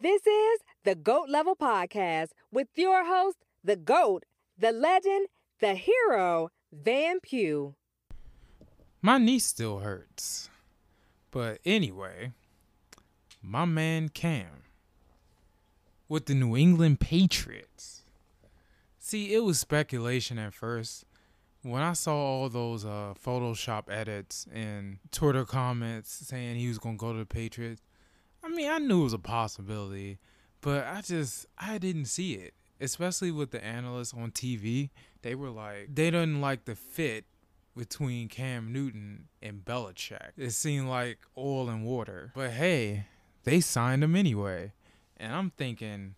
This is the GOAT Level Podcast with your host, the GOAT, the legend, the hero, Van Pugh. My knee still hurts. But anyway, my man Cam with the New England Patriots. See, it was speculation at first. When I saw all those uh, Photoshop edits and Twitter comments saying he was going to go to the Patriots, I mean, I knew it was a possibility, but I just, I didn't see it. Especially with the analysts on TV. They were like, they didn't like the fit between Cam Newton and Belichick. It seemed like oil and water. But hey, they signed him anyway. And I'm thinking,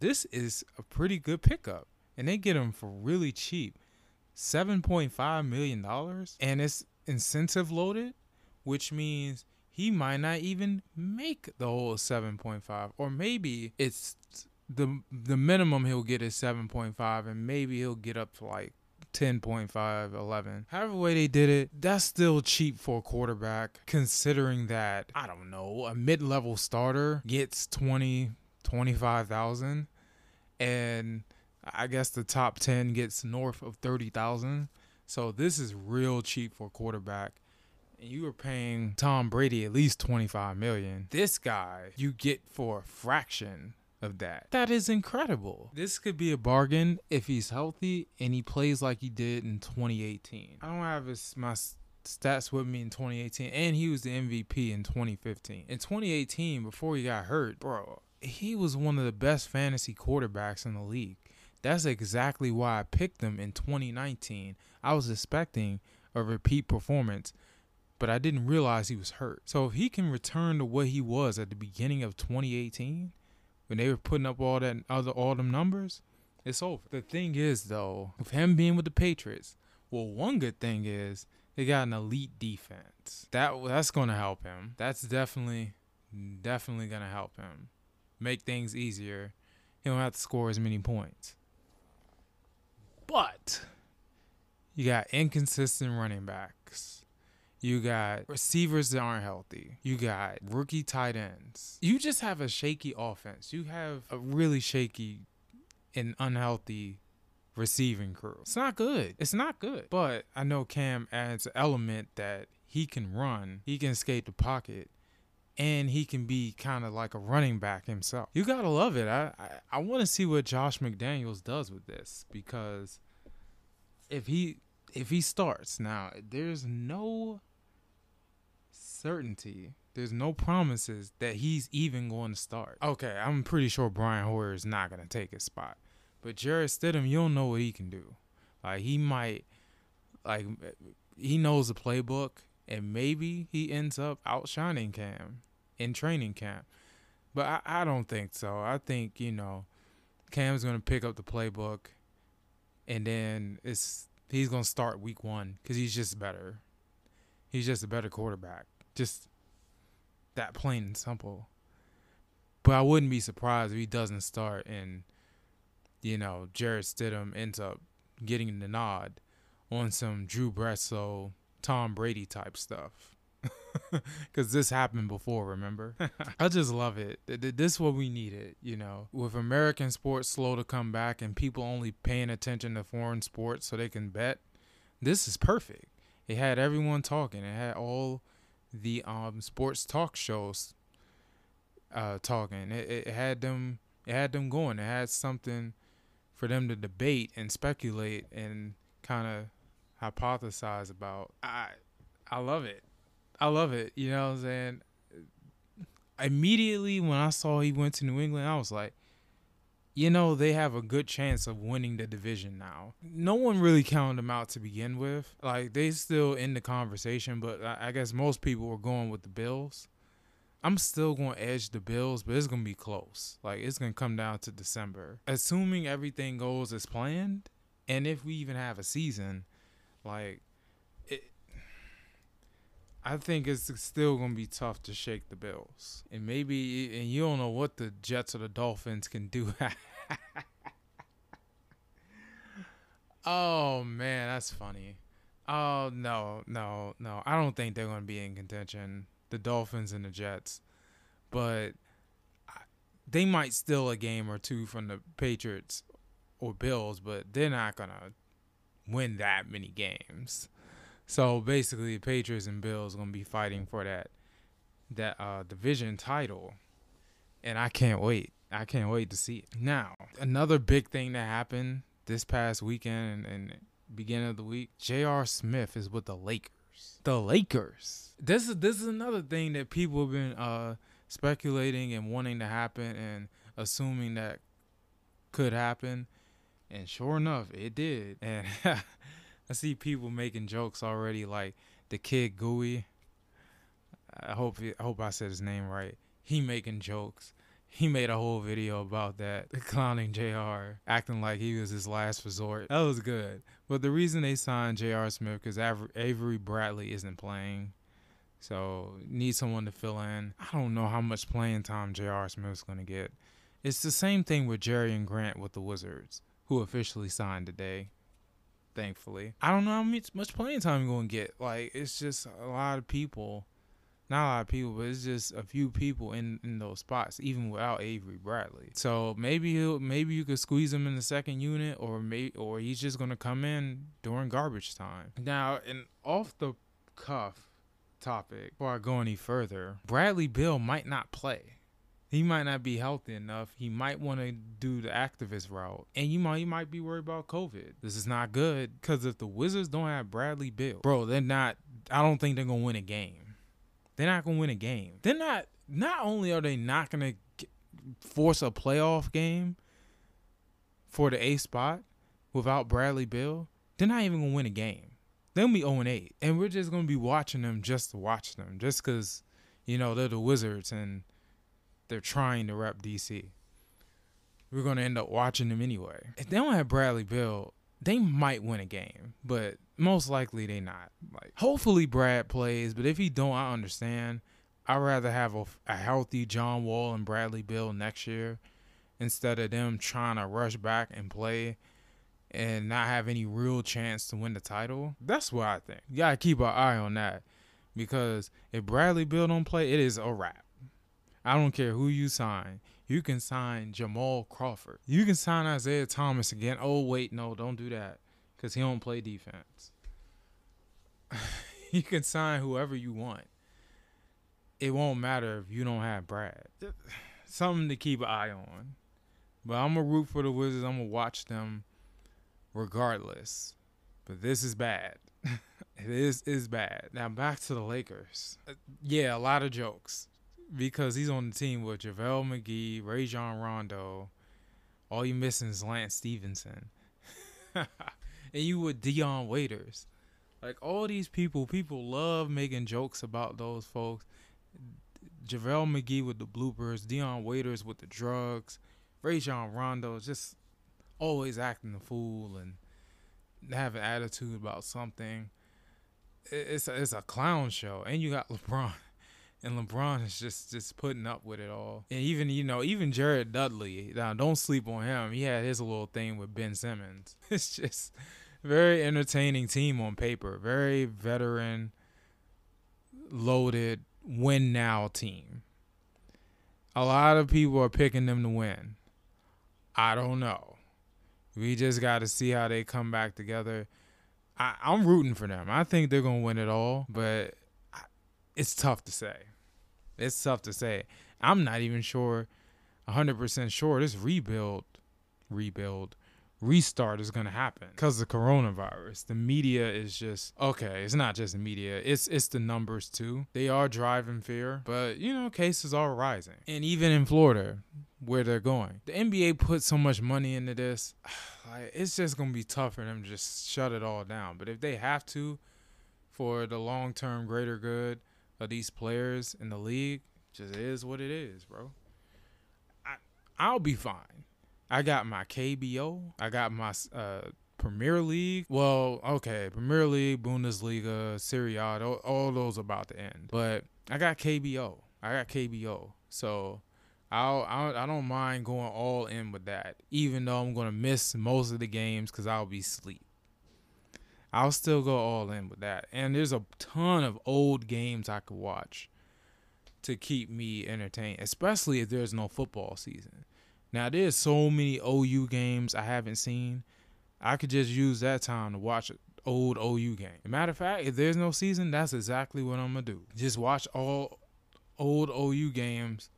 this is a pretty good pickup. And they get him for really cheap. $7.5 million. And it's incentive loaded, which means he might not even make the whole 7.5 or maybe it's the the minimum he'll get is 7.5 and maybe he'll get up to like 10.5 11 however way they did it that's still cheap for a quarterback considering that i don't know a mid-level starter gets 20 25000 and i guess the top 10 gets north of 30000 so this is real cheap for a quarterback and you were paying Tom Brady at least 25 million. This guy you get for a fraction of that. That is incredible. This could be a bargain if he's healthy and he plays like he did in 2018. I don't have his my stats with me in 2018 and he was the MVP in 2015. In 2018 before he got hurt, bro, he was one of the best fantasy quarterbacks in the league. That's exactly why I picked him in 2019. I was expecting a repeat performance but I didn't realize he was hurt. So if he can return to what he was at the beginning of 2018, when they were putting up all that other all them numbers, it's over. The thing is though, with him being with the Patriots, well, one good thing is they got an elite defense. That that's gonna help him. That's definitely definitely gonna help him. Make things easier. He don't have to score as many points. But you got inconsistent running backs you got receivers that aren't healthy. You got rookie tight ends. You just have a shaky offense. You have a really shaky and unhealthy receiving crew. It's not good. It's not good. But I know Cam adds an element that he can run, he can skate the pocket, and he can be kind of like a running back himself. You gotta love it. I I, I want to see what Josh McDaniels does with this because if he if he starts now, there's no certainty. There's no promises that he's even going to start. Okay, I'm pretty sure Brian Hoyer is not going to take his spot. But Jarrett Stidham, you don't know what he can do. Like he might, like he knows the playbook, and maybe he ends up outshining Cam in training camp. But I, I don't think so. I think you know, Cam's gonna pick up the playbook, and then it's he's gonna start week one because he's just better. He's just a better quarterback. Just that plain and simple. But I wouldn't be surprised if he doesn't start and, you know, Jarrett Stidham ends up getting the nod on some Drew Bledsoe, Tom Brady type stuff. Because this happened before, remember? I just love it. This is what we needed, you know. With American sports slow to come back and people only paying attention to foreign sports so they can bet, this is perfect. It had everyone talking. It had all the um sports talk shows uh talking. It, it had them it had them going. It had something for them to debate and speculate and kind of hypothesize about. I I love it. I love it. You know what I'm saying? Immediately when I saw he went to New England, I was like, you know, they have a good chance of winning the division now. No one really counted them out to begin with. Like, they still in the conversation, but I guess most people were going with the Bills. I'm still going to edge the Bills, but it's going to be close. Like, it's going to come down to December. Assuming everything goes as planned, and if we even have a season, like, it, I think it's still going to be tough to shake the Bills. And maybe, and you don't know what the Jets or the Dolphins can do oh man, that's funny. Oh no, no, no. I don't think they're going to be in contention. The Dolphins and the Jets, but they might steal a game or two from the Patriots or Bills, but they're not gonna win that many games. So basically, the Patriots and Bills gonna be fighting for that that uh, division title, and I can't wait. I can't wait to see it. Now, another big thing that happened this past weekend and, and beginning of the week, J.R. Smith is with the Lakers. The Lakers. This is this is another thing that people have been uh, speculating and wanting to happen and assuming that could happen. And sure enough, it did. And I see people making jokes already, like the kid Gooey. I hope I hope I said his name right. He making jokes. He made a whole video about that, clowning JR, acting like he was his last resort. That was good. But the reason they signed JR Smith because Avery Bradley isn't playing. So need someone to fill in. I don't know how much playing time J.R. Smith's gonna get. It's the same thing with Jerian Grant with the Wizards, who officially signed today. Thankfully, I don't know how much much playing time you're gonna get. Like it's just a lot of people, not a lot of people, but it's just a few people in in those spots, even without Avery Bradley. So maybe he'll maybe you could squeeze him in the second unit, or may or he's just gonna come in during garbage time. Now, and off the cuff topic, before I go any further, Bradley Beal might not play. He might not be healthy enough. He might want to do the activist route, and you might you might be worried about COVID. This is not good because if the Wizards don't have Bradley Beal, bro, they're not. I don't think they're gonna win a game. They're not gonna win a game. They're not. Not only are they not gonna force a playoff game for the A spot without Bradley Beal, they're not even gonna win a game they'll be 0 8. And we're just to be watching them just to watch them, just because, you know, they're the Wizards and they're trying to rep DC. We're to end up watching them anyway. If they don't have Bradley Beal, they might win a game, but most likely they not. Like, hopefully Brad plays, but if he don't, I understand. I'd rather have a, a healthy John Wall and Bradley Beal next year instead of them trying to rush back and play and not have any real chance to win the title. That's what I think. You gotta keep an eye on that because if Bradley Beal don't play, it is a wrap. I don't care who you sign. You can sign Jamal Crawford. You can sign Isaiah Thomas again. Oh wait, no, don't do that because he don't play defense. you can sign whoever you want. It won't matter if you don't have Brad. Something to keep an eye on. But I'm gonna root for the Wizards. I'm gonna watch them regardless. But this is bad. it is is bad. Now back to the Lakers. Uh, yeah, a lot of jokes because he's on the team with JaVale McGee, Rajon Rondo. All you missing is Lance Stephenson. and you with Dion Waiters. Like all these people, people love making jokes about those folks. JaVale McGee with the bloopers, Dion Waiters with the drugs, Rajon Rondo just always acting the fool and have an attitude about something. It's a, it's a clown show, and you got LeBron, and LeBron is just just putting up with it all. And even you know even Jared Dudley. Now don't sleep on him. He had his little thing with Ben Simmons. It's just very entertaining team on paper. Very veteran, loaded, win now team. A lot of people are picking them to win. I don't know. We just got to see how they come back together. I, am rooting for them. I think they're gonna win it all, but it's tough to say. It's tough to say. I'm not even sure, 100% sure this rebuild, rebuild, restart is gonna happen because the coronavirus. The media is just okay. It's not just the media. It's it's the numbers too. They are driving fear, but you know cases are rising, and even in Florida, where they're going. The NBA put so much money into this, like, it's just gonna be tough for them to just shut it all down. But if they have to, for the long term greater good of these players in the league, just is what it is, bro. I I'll be fine. I got my KBO. I got my uh, Premier League. Well, okay, Premier League, Bundesliga, Serie A, all, all those about to end. But I got KBO. I got KBO. So I'll, I'll I don't mind going all in with that, even though I'm gonna miss most of the games because I'll be asleep. I'll still go all in with that, and there's a ton of old games I could watch. to keep me entertained, especially if there's no football season. Now there's so many OU games I haven't seen. I could just use that time to watch old OU game. Matter of fact, if there's no season, that's exactly what I'm gonna do. Just watch all old OU games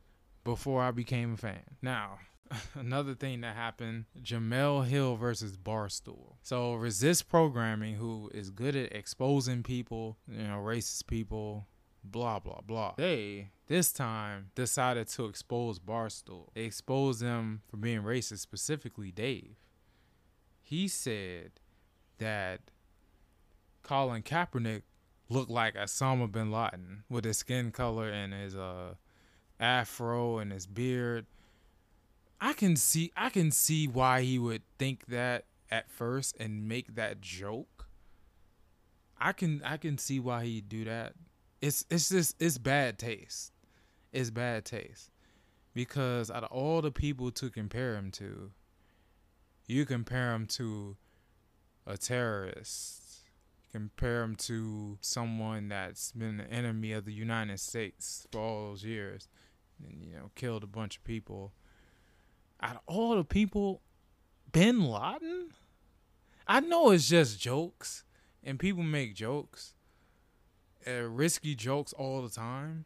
before I became a fan. Now, another thing that happened Jemele Hill versus Barstool. So, Resist Programming, who is good at exposing people, you know, racist people, blah, blah, blah. They, this time, decided to expose Barstool. They exposed them for being racist, specifically Dave. He said that Colin Kaepernick looked like Osama bin Laden with his skin color and his uh afro and his beard. I can see I can see why he would think that at first and make that joke. I can I can see why he'd do that. It's it's just it's bad taste. It's bad taste. Because out of all the people to compare him to, you compare him to a terrorist. Compare him to someone that's been an enemy of the United States for all those years and you know killed a bunch of people. Out of all the people, Bin Laden. I know it's just jokes, and people make jokes, uh, risky jokes all the time,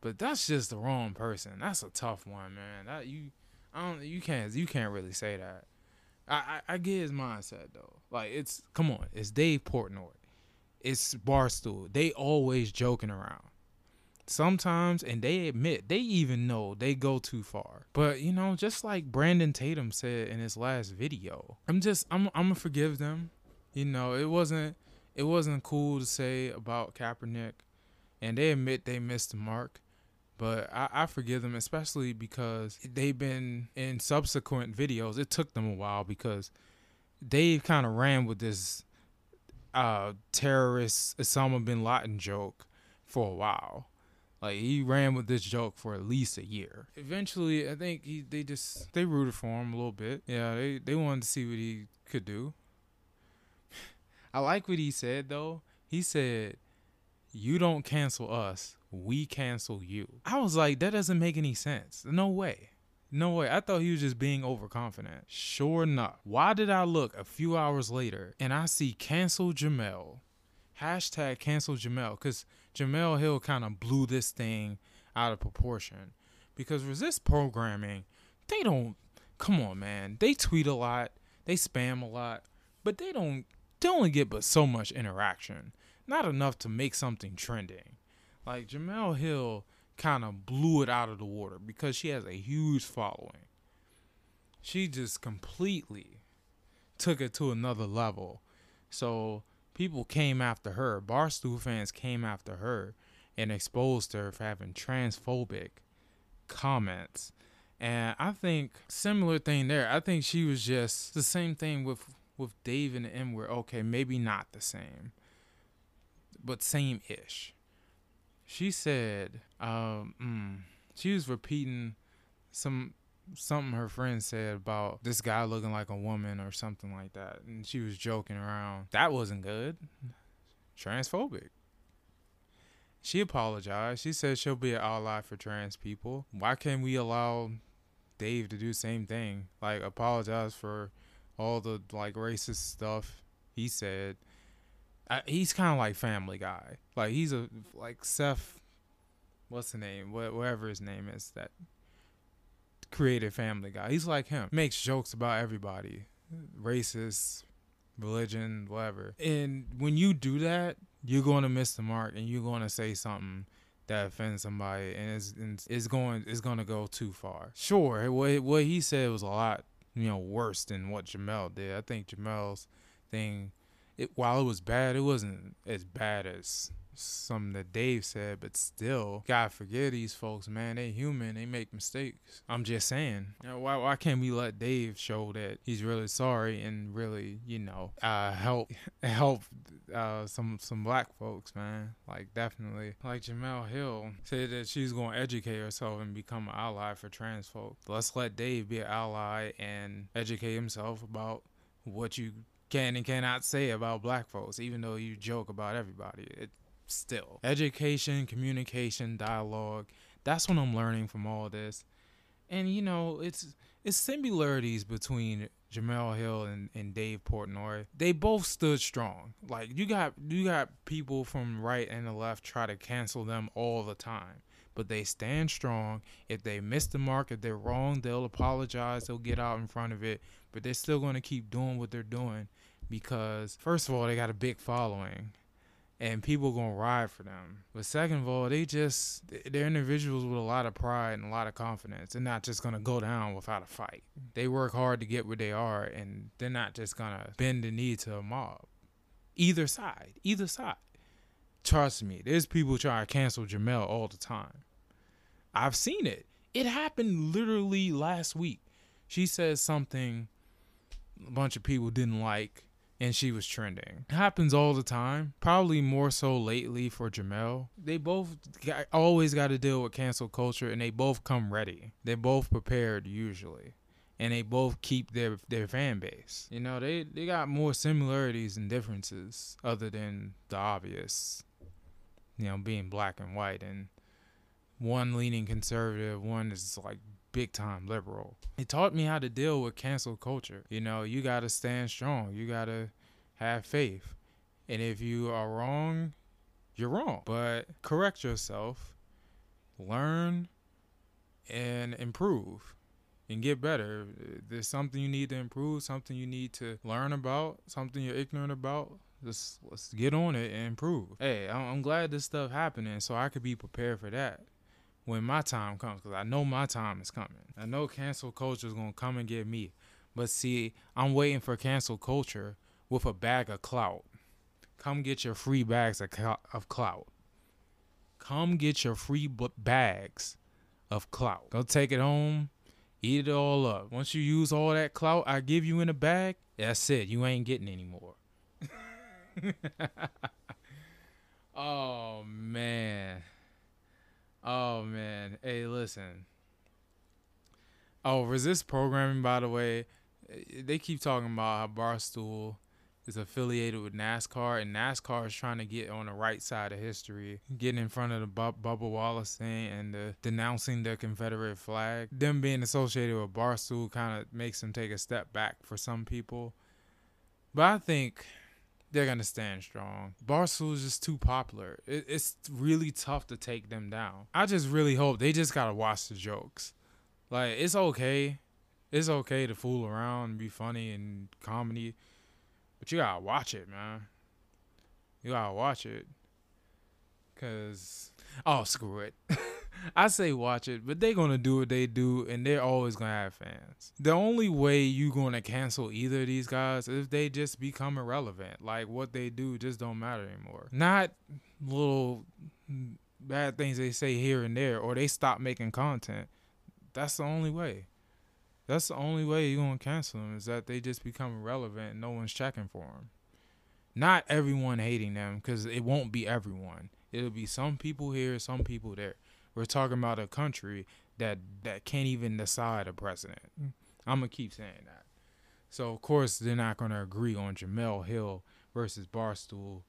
but that's just the wrong person. That's a tough one, man. That you, I don't, you can't, you can't really say that. I, I, I get his mindset though. Like it's, come on, it's Dave Portnoy, it's Barstool. They always joking around sometimes and they admit they even know they go too far. But you know just like brandon tatum said in his last video i'm just i'm, I'm gonna forgive them. You know it wasn't it wasn't cool to say about kaepernick and they admit they missed the mark but I, I forgive them especially because they've been in subsequent videos. It took them a while because they kind of ran with this uh terrorist osama bin laden joke for a while like he ran with this joke for at least a year. Eventually, I think he they just they rooted for him a little bit. Yeah, they they wanted to see what he could do. I like what he said though. He said, "You don't cancel us, we cancel you." I was like, that doesn't make any sense. No way. No way. I thought he was just being overconfident. Sure enough. Why did I look a few hours later and I see cancel Jemele? Hashtag cancel Jemele. Because Jemele Hill kind of blew this thing out of proportion because resist programming, they don't come on, man. They tweet a lot, they spam a lot, but they don't they only get but so much interaction. Not enough to make something trending. Like Jemele Hill kind of blew it out of the water because she has a huge following. She just completely took it to another level. So people came after her. Barstool fans came after her and exposed her for having transphobic comments. And I think similar thing there. I think she was just the same thing with with Dave and the M where okay, maybe not the same. But same ish. She said, um, mm, she was repeating some something her friend said about this guy looking like a woman or something like that. And she was joking around. That wasn't good. Transphobic. She apologized. She said she'll be an ally for trans people. Why can't we allow Dave to do the same thing? Like apologize for all the like racist stuff he said. I, he's kind of like Family Guy. Like he's a like Seth. What's the name? whatever his name is. That created Family Guy. He's like him. Makes jokes about everybody, racist, religion, whatever. And when you do that, you're going to miss the mark, and you're going to say something that offends somebody, and it's, it's going it's going to go too far. Sure, what what he said was a lot you know worse than what Jemele did. I think Jemele's thing, it while it was bad, it wasn't as bad as something that Dave said, but still, gotta forgive these folks, man. They human. They make mistakes. I'm just saying. You know, why why can't we let Dave show that he's really sorry and really, you know, uh, help help uh, some some black folks, man. Like definitely. Like Jemele Hill said that she's gonna educate herself and become an ally for trans folks. Let's let Dave be an ally and educate himself about what you can and cannot say about black folks, even though you joke about everybody. It, still. Education, communication, dialogue, That's what I'm learning from all this. And you know, it's it's similarities between Jemele Hill and, and Dave Portnoy. They both stood strong. Like you got you got people from right and the left try to cancel them all the time. But they stand strong. If they miss the mark, if they're wrong, they'll apologize. They'll get out in front of it. But they're still going to keep doing what they're doing because, first of all, they got a big following and people gonna ride for them. But second of all, they just they're individuals with a lot of pride and a lot of confidence. They're not just gonna go down without a fight. They work hard to get where they are, and they're not just gonna bend the knee to a mob. Either side, either side. Trust me, there's people trying to cancel Jemele all the time. I've seen it. It happened literally last week. She said something a bunch of people didn't like and she was trending. It happens all the time. Probably more so lately for Jemele. They both got, always got to deal with cancel culture, and they both come ready. They're both prepared usually, and they both keep their their fan base. You know, they they got more similarities and differences other than the obvious. You know, being black and white, and one leaning conservative, one is like big time liberal. It taught me how to deal with cancel culture. You know, you got to stand strong. You got to have faith. And if you are wrong, you're wrong. But correct yourself, learn, and improve and get better. there's something you need to improve, something you need to learn about, something you're ignorant about. Just let's get on it and improve. Hey, I'm glad this stuff happening so I could be prepared for that when my time comes because I know my time is coming. I know cancel culture is going to come and get me. But see, I'm waiting for cancel culture with a bag of clout. Come get your free bags of, clout. Come get your free b- bags of clout. Go take it home, eat it all up. Once you use all that clout I give you in a bag, that's it. You ain't getting any more. oh, man. Oh man. Hey, listen. Oh, resist programming. By the way, eh, they keep talking about how Barstool is affiliated with NASCAR, and NASCAR is trying to get on the right side of history, getting in front of the Bu- Bubba Wallace thing and the, denouncing the Confederate flag. Them being associated with Barstool kind of makes them take a step back for some people. But I think they're gonna stand strong. Barstool is just too popular. It, it's really tough to take them down. I just really hope they just gotta watch the jokes. Like it's okay, it's okay to fool around and be funny and comedy, but you gotta watch it, man. You gotta watch it, cause oh screw it. I say watch it, but they're gonna do what they do, and they're always gonna have fans. The only way you gonna cancel either of these guys is if they just become irrelevant. Like what they do just don't matter anymore. Not little bad things they say here and there, or they stop making content. That's the only way. That's the only way you're gonna cancel them is that they just become irrelevant. and no one's checking for them. Not everyone hating them, because it won't be everyone. It'll be some people here, some people there. We're talking about a country that that can't even decide a president. I'm gonna keep saying that. So of course they're not gonna agree on Jemele Hill versus Barstool,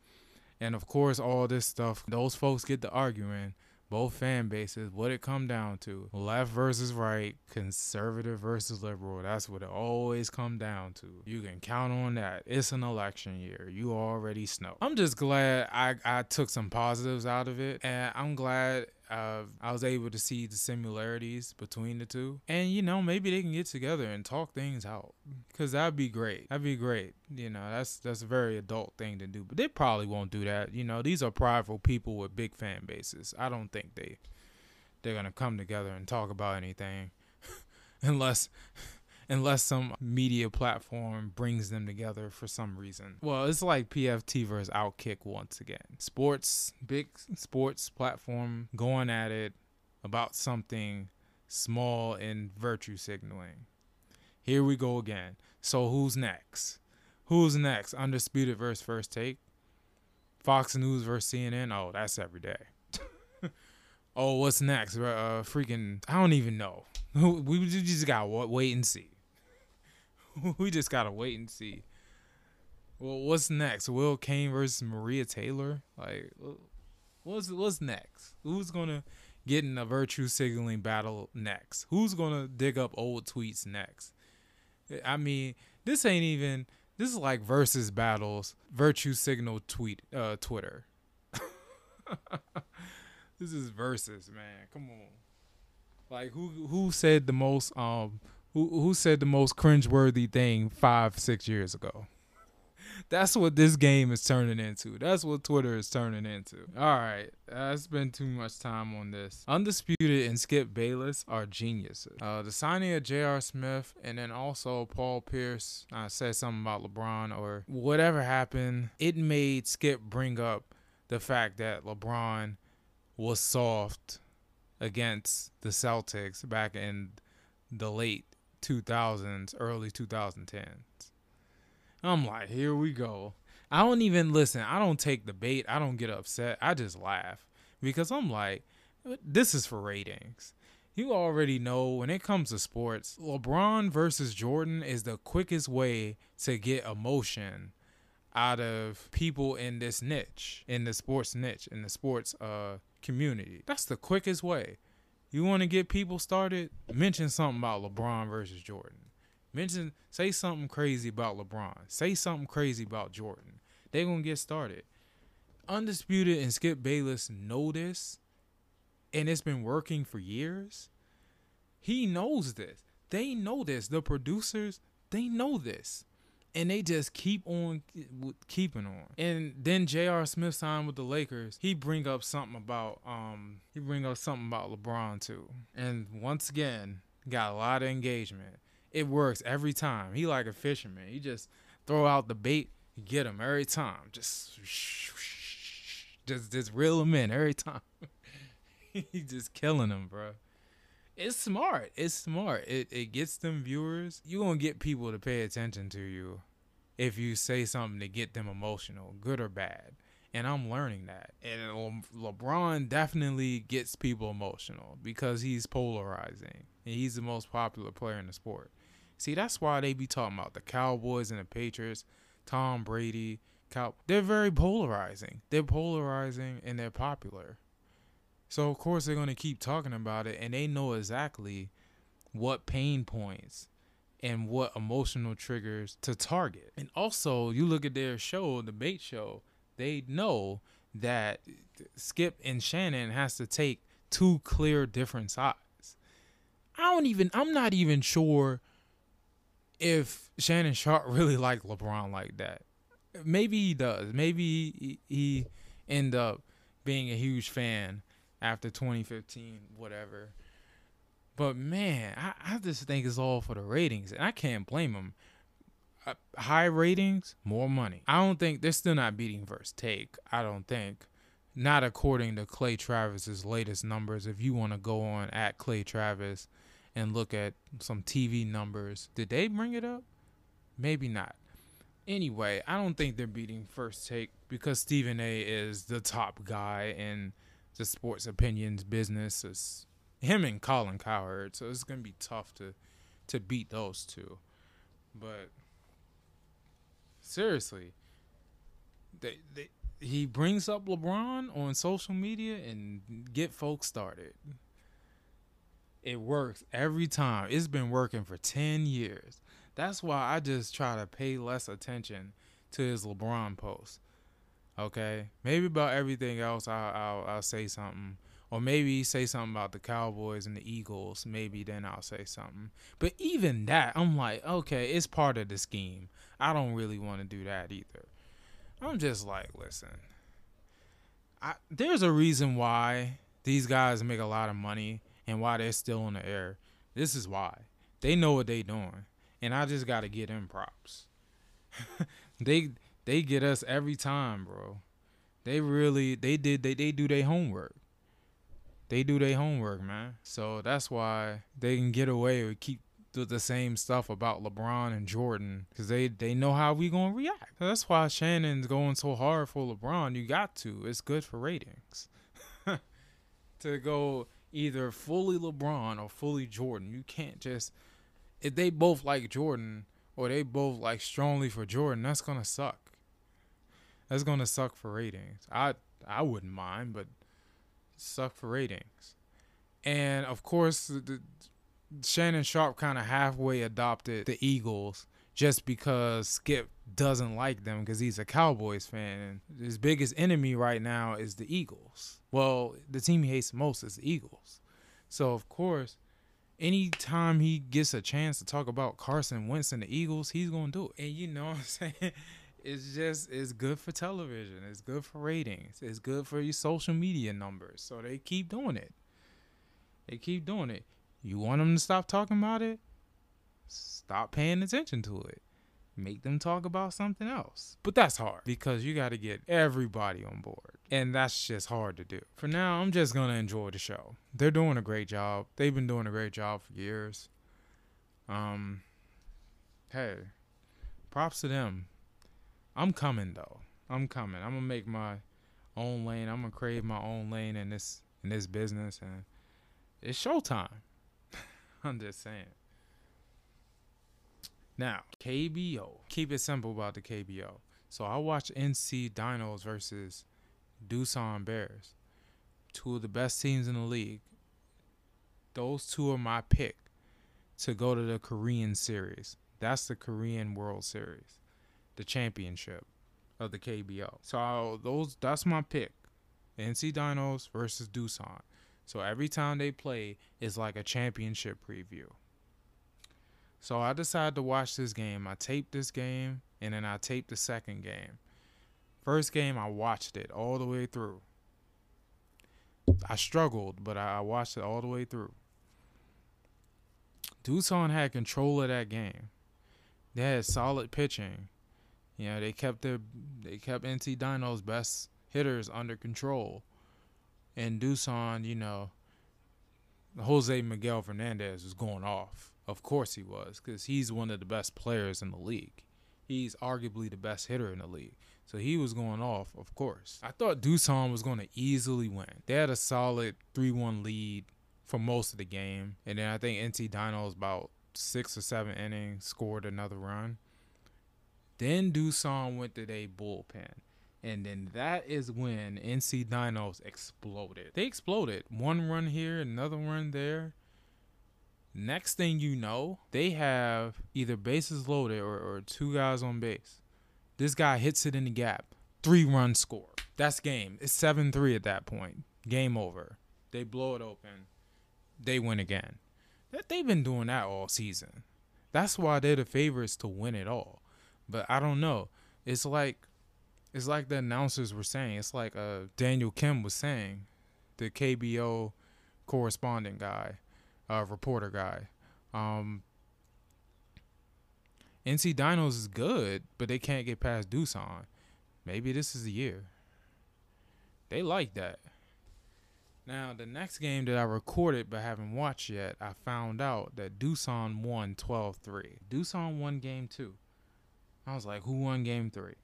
and of course all this stuff. Those folks get to arguing both fan bases, what it come down to. Left versus right, conservative versus liberal. That's what it always come down to. You can count on that. It's an election year. You already know. I'm just glad I, I took some positives out of it. And I'm glad uh, I was able to see the similarities between the two. And, you know, maybe they can get together and talk things out. Because that'd be great. That'd be great. You know, that's that's a very adult thing to do. But they probably won't do that. You know, these are prideful people with big fan bases. I don't think they they're gonna come together and talk about anything unless unless some media platform brings them together for some reason. Well, it's like PFT versus Outkick once again. Sports, big sports platform going at it about something small in virtue signaling. Here we go again. So who's next? Who's next? Undisputed versus First Take. Fox News versus CNN. Oh, that's every day. oh, what's next? Uh, freaking, I don't even know. We just got wait and see. we just gotta wait and see. Well, what's next? Will Cain versus Maria Taylor? Like, what's what's next? Who's gonna get in a virtue signaling battle next? Who's gonna dig up old tweets next? I mean, this ain't even. This is like versus battles, virtue signal tweet, uh, Twitter. this is versus, man. Come on. Like who who said the most um who who said the most cringeworthy thing five six years ago? That's what this game is turning into. That's what Twitter is turning into. All right, I spent too much time on this. Undisputed and Skip Bayless are geniuses. Uh, the signing of J.R. Smith and then also Paul Pierce uh, said something about LeBron or whatever happened. It made Skip bring up the fact that LeBron was soft against the Celtics back in the late 2000s, early 2010s. I'm like, here we go. I don't even listen. I don't take the bait. I don't get upset. I just laugh because I'm like, this is for ratings. You already know when it comes to sports, LeBron versus Jordan is the quickest way to get emotion out of people in this niche, in the sports niche, in the sports uh community. That's the quickest way. You want to get people started? Mention something about LeBron versus Jordan. Mention, say something crazy about LeBron. Say something crazy about Jordan. They gonna get started. Undisputed and Skip Bayless know this, and it's been working for years. He knows this. They know this. The producers, they know this and they just keep on keeping on. And then J.R. Smith signed with the Lakers. He bring up something about um he bring up something about LeBron too. And once again, got a lot of engagement. It works every time. He like a fisherman. He just throw out the bait, get him every time. Just just just reel him in every time. he just killing him, bro. It's smart. It's smart. It it gets them viewers. You're gonna get people to pay attention to you if you say something to get them emotional, good or bad. And I'm learning that. And um, LeBron definitely gets people emotional because he's polarizing. And he's the most popular player in the sport. See, that's why they be talking about the Cowboys and the Patriots, Tom Brady, Cow. They're very polarizing. They're polarizing and they're popular. So of course they're gonna keep talking about it, and they know exactly what pain points and what emotional triggers to target. And also, you look at their show, the bait show, they know that Skip and Shannon has to take two clear different sides. I don't even I'm not even sure if Shannon Sharpe really like LeBron like that. Maybe he does. Maybe he, he end up being a huge fan after 2015, whatever. But man, I, I just think it's all for the ratings, and I can't blame them. Uh, high ratings, more money. I don't think they're still not beating First Take. I don't think. Not according to Clay Travis's latest numbers. If you want to go on at Clay Travis and look at some TV numbers, did they bring it up? Maybe not. Anyway, I don't think they're beating First Take because Stephen A is the top guy and the sports opinions business. It's him and Colin Cowherd, so it's gonna be tough to to beat those two. But seriously, they, they he brings up LeBron on social media and get folks started. It works every time. It's been working for 10 years. That's why I just try to pay less attention to his LeBron posts. Okay, maybe about everything else, I'll I'll, I'll say something, or maybe say something about the Cowboys and the Eagles. Maybe then I'll say something. But even that, I'm like, okay, it's part of the scheme. I don't really want to do that either. I'm just like, listen, I, there's a reason why these guys make a lot of money and why they're still in the air. This is why they know what they're doing, and I just got to get them props. they they get us every time, bro. They really they did they they do their homework. They do their homework, man. So that's why they can get away with keep the same stuff about LeBron and Jordan because they they know how we gonna react. That's why Shannon's going so hard for LeBron. You got to. It's good for ratings. to go either fully LeBron or fully Jordan. You can't just if they both like Jordan or they both like strongly for Jordan. That's gonna suck that's gonna suck for ratings. I I wouldn't mind, but suck for ratings. And of course, the, Shannon Sharpe kind of halfway adopted the Eagles just because Skip doesn't like them because he's a Cowboys fan. And his biggest enemy right now is the Eagles. Well, the team he hates most is the Eagles. So, of course, anytime he gets a chance to talk about Carson Wentz and the Eagles, he's going to do it. And you know what I'm saying? It's just, it's good for television. It's good for ratings. It's good for your social media numbers. So they keep doing it. They keep doing it. You want them to stop talking about it? Stop paying attention to it. Make them talk about something else. But that's hard because you got to get everybody on board. And that's just hard to do. For now, I'm just going to enjoy the show. They're doing a great job. They've been doing a great job for years. Um hey, props to them. I'm coming though. I'm coming. I'm to make my own lane. I'm to crave my own lane in this in this business and it's showtime. I'm just saying. Now, KBO. Keep it simple about the KBO. So I watched NC Dinos versus Doosan Bears. Two of the best teams in the league. Those two are my pick to go to the Korean series. That's the Korean World Series, the championship of the KBO. So those that's my pick. NC Dinos versus Doosan. So every time they play is like a championship preview. So I decided to watch this game. I taped this game and then I taped the second game. First game, I watched it all the way through. I struggled, but I watched it all the way through. Doosan had control of that game. They had solid pitching. You know, they kept their they kept NC Dino's best hitters under control and Doosan, you know, Jose Miguel Fernandez was going off. Of course he was, because he's one of the best players in the league. He's arguably the best hitter in the league. So he was going off, of course. I thought Doosan was going to easily win. They had a solid 3 1 lead for most of the game. And then I think NC Dino's about six or seven innings, scored another run. Then Doosan went to their bullpen. And then that is when NC Dinos exploded. They exploded. One run here, another run there. Next thing you know, they have either bases loaded or, or two guys on base. This guy hits it in the gap. Three run score. That's game. It's 7 3 at that point. Game over. They blow it open. They win again. They've been doing that all season. That's why they're the favorites to win it all. But I don't know. It's like it's like the announcers were saying. It's like uh, Daniel Kim was saying, the KBO correspondent guy, uh, reporter guy. Um, NC Dinos is good, but they can't get past Doosan. Maybe this is the year. They like that. Now, the next game that I recorded but haven't watched yet, I found out that Doosan won 12 3. Doosan won game two. I was like, who won game three?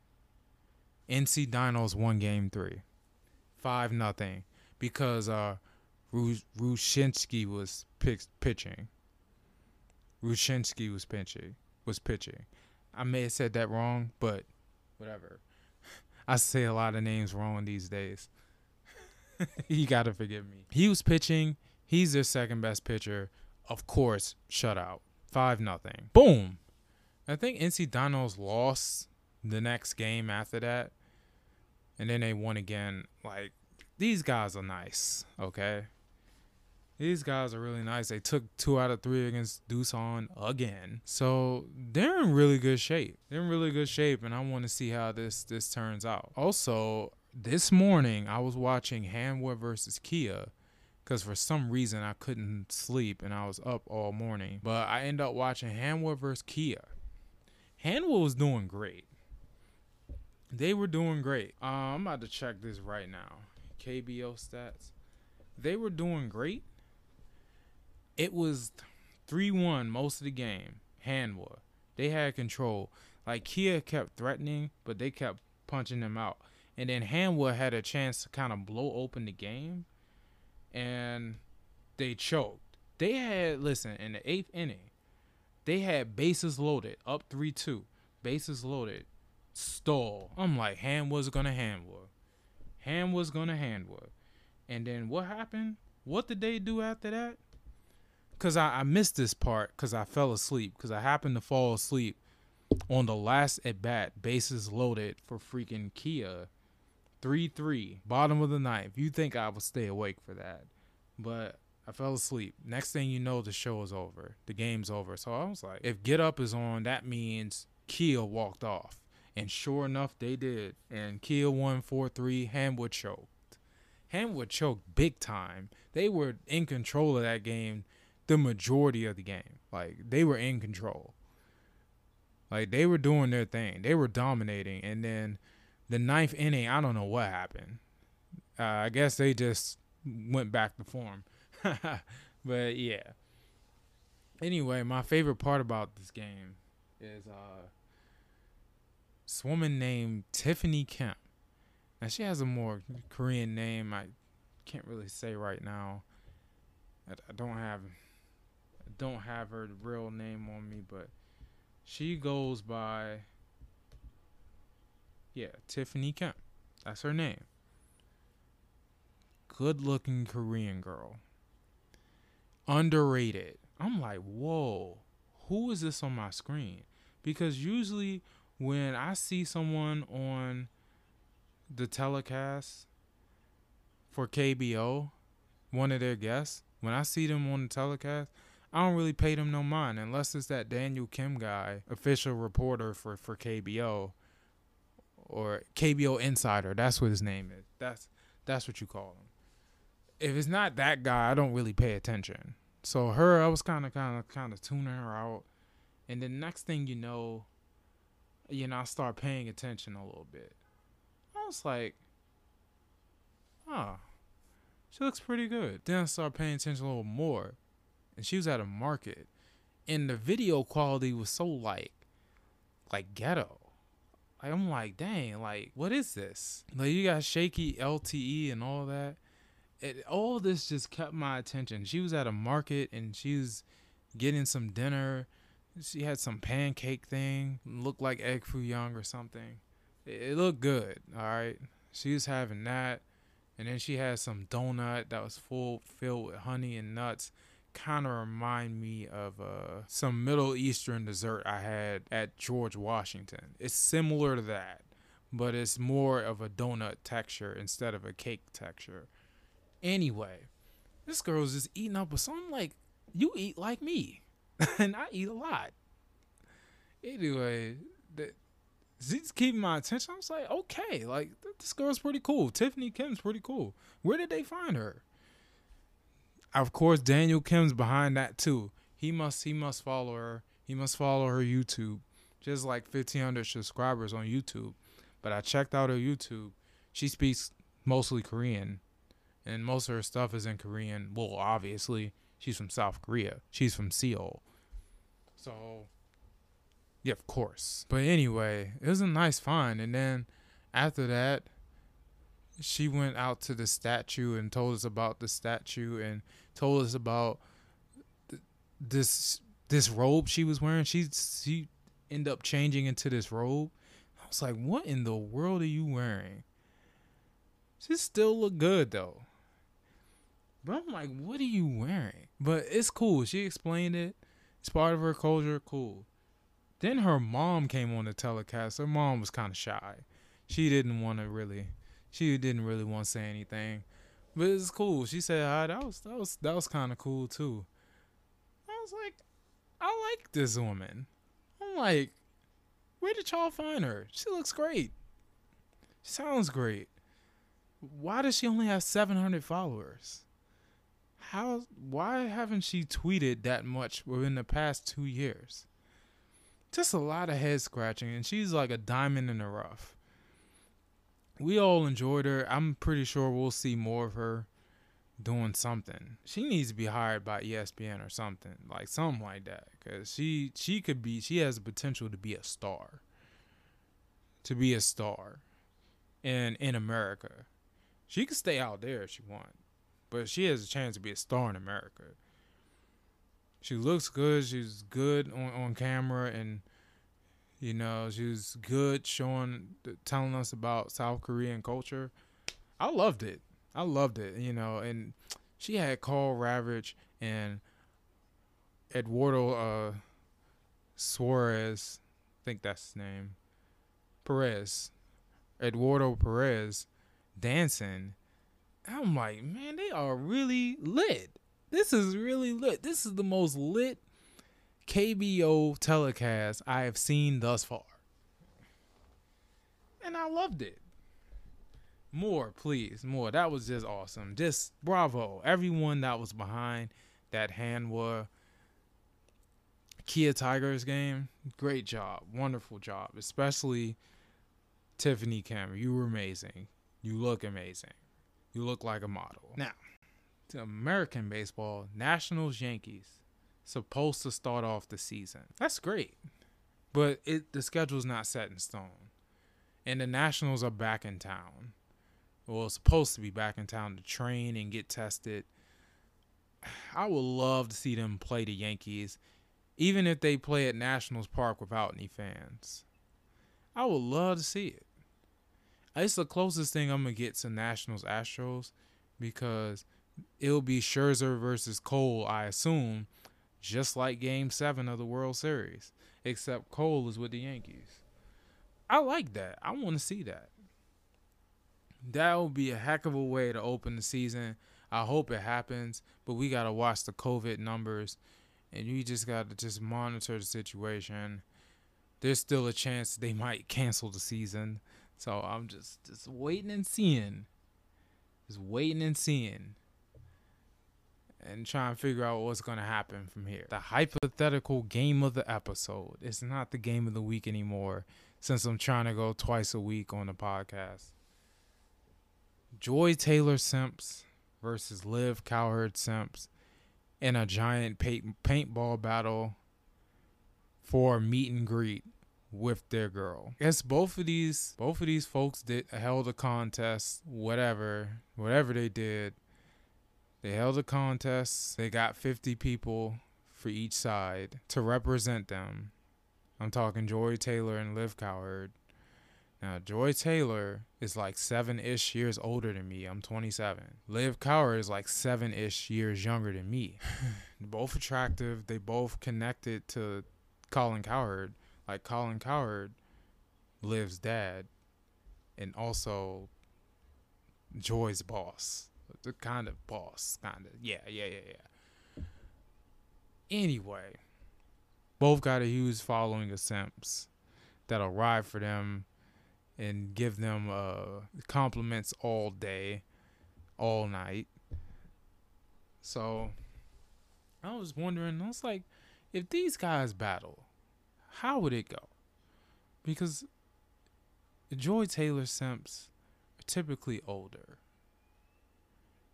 NC Dinos won game three, five nothing, because uh, Rushinsky was pitching. Rushinsky was pitching. Was pitching. I may have said that wrong, but whatever. I say a lot of names wrong these days. you gotta forgive me. He was pitching. He's their second best pitcher. Of course, shutout. Five nothing. Boom. I think NC Dinos lost the next game after that and then they won again. Like these guys are nice, okay? These guys are really nice. They took two out of three against Doosan again. So they're in really good shape. They're in really good shape, and I want to see how this this turns out. Also, this morning I was watching Hanwha versus Kia because for some reason I couldn't sleep and I was up all morning. But I end up watching Hanwha versus Kia. Hanwha was doing great. They were doing great. Uh, I'm about to check this right now. KBO stats. They were doing great. It was 3 1 most of the game. Hanwha. They had control. Like Kia kept threatening, but they kept punching them out. And then Hanwha had a chance to kind of blow open the game. And they choked. They had, listen, in the eighth inning, they had bases loaded, up 3 2. Bases loaded stall. I'm like, Ham was gonna Hanwha. Ham was gonna Hanwha. And then what happened what did they do after that? Cause I, I missed this part because I fell asleep. Cause I happened to fall asleep on the last at bat, bases loaded for freaking Kia. 3 3, bottom of the ninth. You think I would stay awake for that. But I fell asleep. Next thing you know, the show is over. The game's over. So I was like, if Get Up is on, that means Kia walked off. And sure enough, they did. And Kia won 4 3. Hanwha choked. Hanwha choked big time. They were in control of that game the majority of the game. Like, they were in control. Like, they were doing their thing. They were dominating. And then the ninth inning, I don't know what happened. Uh, I guess they just went back to form. but yeah. Anyway, my favorite part about this game is uh this woman named Tiffany Kemp. Now she has a more Korean name I can't really say right now. I, I don't have I don't have her real name on me, but she goes by yeah, Tiffany Kemp. That's her name. Good looking Korean girl underrated. I'm like, whoa, who is this on my screen? Because usually when I see someone on the telecast for KBO, one of their guests, when I see them on the telecast, I don't really pay them no mind unless it's that Daniel Kim guy, official reporter for, for KBO or KBO Insider. That's what his name is. That's that's what you call him if it's not that guy, I don't really pay attention. So her, I was kind of, kind of, kind of tuning her out, and the next thing you know, you know, I start paying attention a little bit. I was like, oh, she looks pretty good. Then I start paying attention a little more, and she was at a market, and the video quality was so like, like ghetto. I'm like, dang, like what is this? Like you got shaky LTE and all that it, all this just kept my attention. She was at a market and she was getting some dinner. She had some pancake thing, looked like egg foo young or something. It, it looked good, all right. She was having that, and then she had some donut that was full filled with honey and nuts. Kind of remind me of uh, some Middle Eastern dessert I had at George Washington. It's similar to that, but it's more of a donut texture instead of a cake texture. Anyway, this girl's just eating up with something like you eat like me, and I eat a lot. Anyway, that she's keeping my attention. I was like, okay, like this girl's pretty cool. Tiffany Kim's pretty cool. Where did they find her? Of course, Daniel Kim's behind that too. He must he must follow her. He must follow her YouTube. Just like 1500 subscribers on YouTube. But I checked out her YouTube. She speaks mostly Korean and most of her stuff is in Korean. Well, obviously, she's from South Korea. She's from Seoul. So, yeah, of course. But anyway, it was a nice find. And then after that, she went out to the statue and told us about the statue and told us about th- this this robe she was wearing. She she ended up changing into this robe. I was like, "What in the world are you wearing?" She still looked good though. But I'm like, what are you wearing? But it's cool. She explained it. It's part of her culture. Cool. Then her mom came on the telecast. Her mom was kind of shy. She didn't want to really. She didn't really want to say anything. But it's cool. She said hi. That was that was that was kind of cool too. I was like, I like this woman. I'm like, where did y'all find her? She looks great. Sounds great. Why does she only have 700 followers? How why haven't she tweeted that much within the past two years? Just a lot of head scratching, and she's like a diamond in the rough. We all enjoyed her. I'm pretty sure we'll see more of her doing something. She needs to be hired by ESPN or something, like something like that, because she she could be. She has the potential to be a star. To be a star, in in America, she could stay out there if she wants but she has a chance to be a star in America. She looks good. She's good on, on camera, and you know she's good showing, telling us about South Korean culture. I loved it. I loved it. You know, and She had Karl Ravech and Eduardo uh, Suarez, I think that's his name, Perez, Eduardo Perez dancing. I'm like, man, they are really lit. This is really lit. This is the most lit KBO telecast I have seen thus far. And I loved it. More, please. More. That was just awesome. Just bravo. Everyone that was behind that Hanwha Kia Tigers game. Great job. Wonderful job. Especially Tiffany Cameron. You were amazing. You look amazing. You look like a model. Now, to American baseball, Nationals Yankees supposed to start off the season. That's great. But it the schedule's not set in stone. And the Nationals are back in town. Well, supposed to be back in town to train and get tested. I would love to see them play the Yankees, even if they play at Nationals Park without any fans. I would love to see it. It's the closest thing I'm gonna get to Nationals Astros because it'll be Scherzer versus Cole, I assume, just like Game Seven of the World Series, except Cole is with the Yankees. I like that. I want to see that. That would be a heck of a way to open the season. I hope it happens, but we gotta watch the COVID numbers, and you just gotta just monitor the situation. There's still a chance they might cancel the season, so I'm just just waiting and seeing, just waiting and seeing, and trying to figure out what's gonna happen from here. The hypothetical game of the episode. It's not the game of the week anymore, since I'm trying to go twice a week on the podcast. Joy Taylor Simps versus Liv Cowherd Simps in a giant paint, paintball battle for meet and greet with their girl. I guess both of these both of these folks did held a contest, whatever, whatever they did. They held a contest. They got 50 people for each side to represent them. I'm talking Joy Taylor and Liv Cowherd. Now, Joy Taylor is like seven ish years older than me. I'm 27. Liv Cowherd is like seven ish years younger than me. both attractive. They both connected to Colin Cowherd. Like Colin Cowherd, Liv's dad, and also Joy's boss. The kind of boss, kind of. Yeah, yeah, yeah, yeah. Anyway, both got a huge following of simps that'll ride for them and give them uh, compliments all day, all night. So I was wondering, I was like, if these guys battle, how would it go? Because Joy Taylor simps are typically older.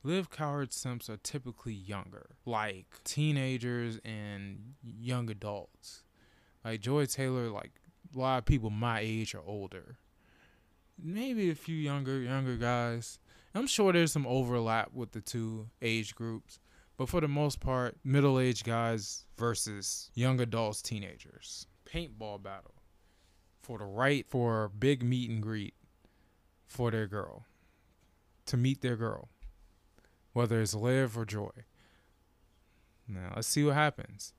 Liv Cowherd simps are typically younger, like teenagers and young adults. Like Joy Taylor, like a lot of people my age are older maybe a few younger younger guys. I'm sure there's some overlap with the two age groups, but for the most part, middle-aged guys versus young adults, teenagers. Paintball battle for the right for a big meet and greet for their girl to meet their girl, whether it's Liv or Joy. Now let's see what happens.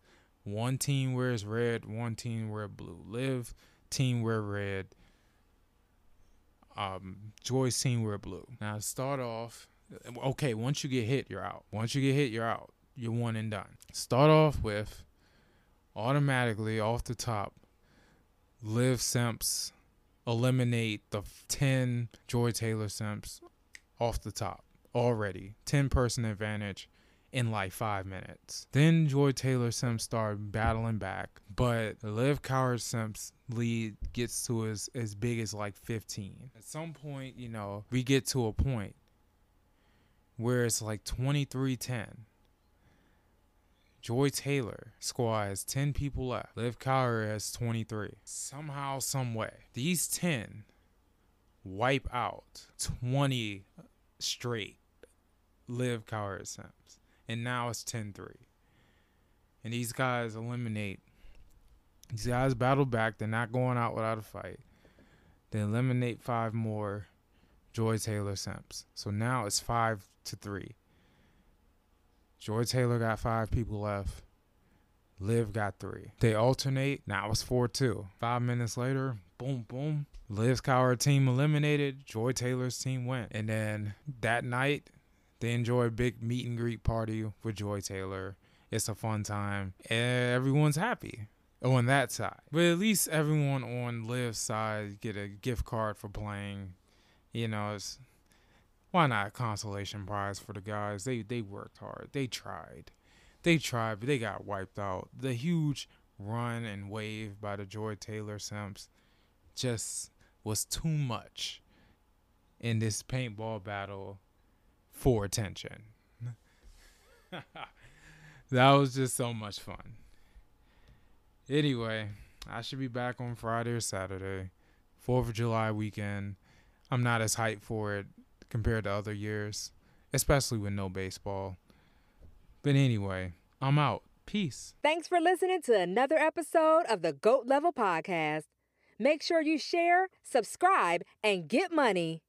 One team wears red, one team wears blue. Liv team wear red um, Joy's team wear blue. Now start off. Okay, once you get hit, you're out. Once you get hit, you're out. You're one and done. Start off with automatically off the top. Liv Simps eliminate the ten Joy Taylor Simps off the top already. Ten person advantage in like five minutes. Then Joy Taylor Simps start battling back, but Liv Cowherd Simps lead gets to as as big as like 15. At some point, you know, we get to a point where it's like 23-10. Joy Taylor squad has 10 people left. Liv Cowherd has 23. Somehow, some way, these 10 wipe out 20 straight Liv Cowherd Simps and now it's 10-3. And these guys eliminate. These guys battle back. They're not going out without a fight. They eliminate five more Joy Taylor Simps. So now it's five to three. Joy Taylor got five people left. Liv got three. They alternate. Now it's 4 2. Five minutes later, boom, boom. Liv's Cowherd team eliminated. Joy Taylor's team went. And then that night, they enjoy a big meet and greet party with Joy Taylor. It's a fun time. Everyone's happy on that side. But at least everyone on Liv's side get a gift card for playing. You know, it's why not a consolation prize for the guys? They they worked hard. They tried. They tried, but they got wiped out. The huge run and wave by the Joy Taylor Simps just was too much in this paintball battle for attention. that was just so much fun. Anyway, I should be back on Friday or Saturday. 4th of July weekend. I'm not as hyped for it compared to other years, especially with no baseball. But anyway, I'm out. Peace. Thanks for listening to another episode of the GOAT Level Podcast. Make sure you share, subscribe, and get money.